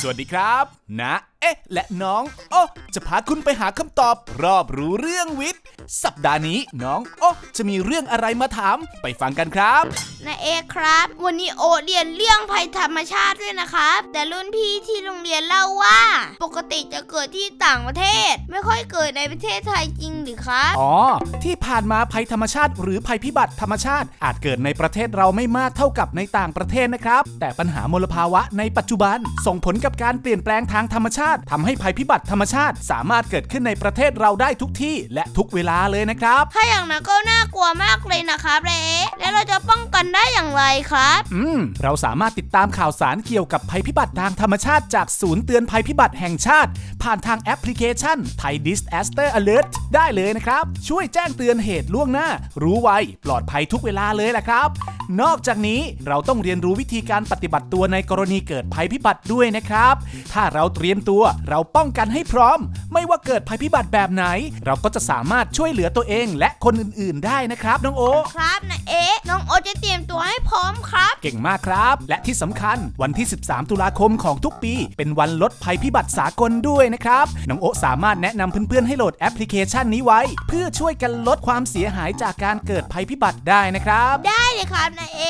สวัสดีครับ นะ เอ๊ะ และน้องโอ้จะพาคุณไปหาคำตอบ รอบรู้เรื่องวิทย์ สัปดาห์นี้น้องโอ้จะมีเรื่องอะไรมาถาม ไปฟังกันครับ นายเอครับ วันนี้โอเรียนเรื่องภัยธรรมชาติด้วยนะครับ แต่รุ่นพี่ที่โรงเรียนเล่าว่า ปกติจะเกิดที่ต่างประเทศ ไม่ค่อยเกิดในประเทศไทยจริงหรือครับ อ๋อ ที่ผ่านมาภัยธรรมชาติ หรือภัยพิบัติธรรมชาติ อาจเกิดในประเทศเราไม่มากเท่ากับในต่างประเทศนะครับ แต่ปัญหามลภาวะในปัจจุบัน ส่งผลกับการเปลี่ยนแปลงทางธรรมชาติทำให้ภัยพิบัติธรรมชาติ สามารถเกิดขึ้นในประเทศเราได้ทุกที่และทุกเวลาเลยนะครับ ถ้าอย่างนั้นก็น่ากลัวมากเลยนะครับนายเอแล้วเราจะป้อง กันได้อย่างไรครับ อืม เราสามารถติดตามข่าวสารเกี่ยวกับภัยพิบัติทางธรรมชาติจากศูนย์เตือนภัยพิบัติแห่งชาติ ผ่านทางแอปพลิเคชัน Thai Disaster Alert ได้เลยนะครับ ช่วยแจ้งเตือนเหตุล่วงหน้า รู้ไว ปลอดภัยทุกเวลาเลยแหละครับ นอกจากนี้เราต้องเรียนรู้วิธีการปฏิบัติตัวในกรณีเกิดภัยพิบัติด้วยนะครับ ถ้าเราเตรียมตัวเราป้องกันให้พร้อม ไม่ว่าเกิดภัยพิบัติแบบไหน เราก็จะสามารถช่วยเหลือตัวเองและคนอื่น ๆ ได้นะครับน้องโอครับนายเอน้องโอ จะเตรียมตัวให้พร้อมครับ เก่งมากครับ และที่สำคัญวันที่ 13 ตุลาคมของทุกปี เป็นวันลดภัยพิบัติสากลด้วยนะครับ น้องโอะสามารถแนะนำเพื่อนๆให้โหลดแอปพลิเคชันนี้ไว้ เพื่อช่วยกันลดความเสียหายจากการเกิดภัยพิบัติได้นะครับ ได้เลยครับนายเอ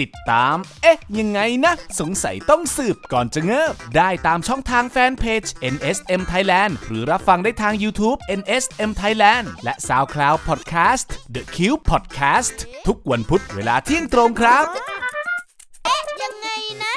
ติดตาม เอ๊ะ ยังไงนะ สงสัยต้องสืบก่อนจะเงิบ ได้ตามช่องทางแฟนเพจ NSM Thailand หรือรับฟังได้ทาง YouTube NSM Thailand และ SoundCloud Podcast The Cube Podcast ทุกวันพุธเวลาเที่ยงตรงครับ เอ๊ะ ยังไงนะ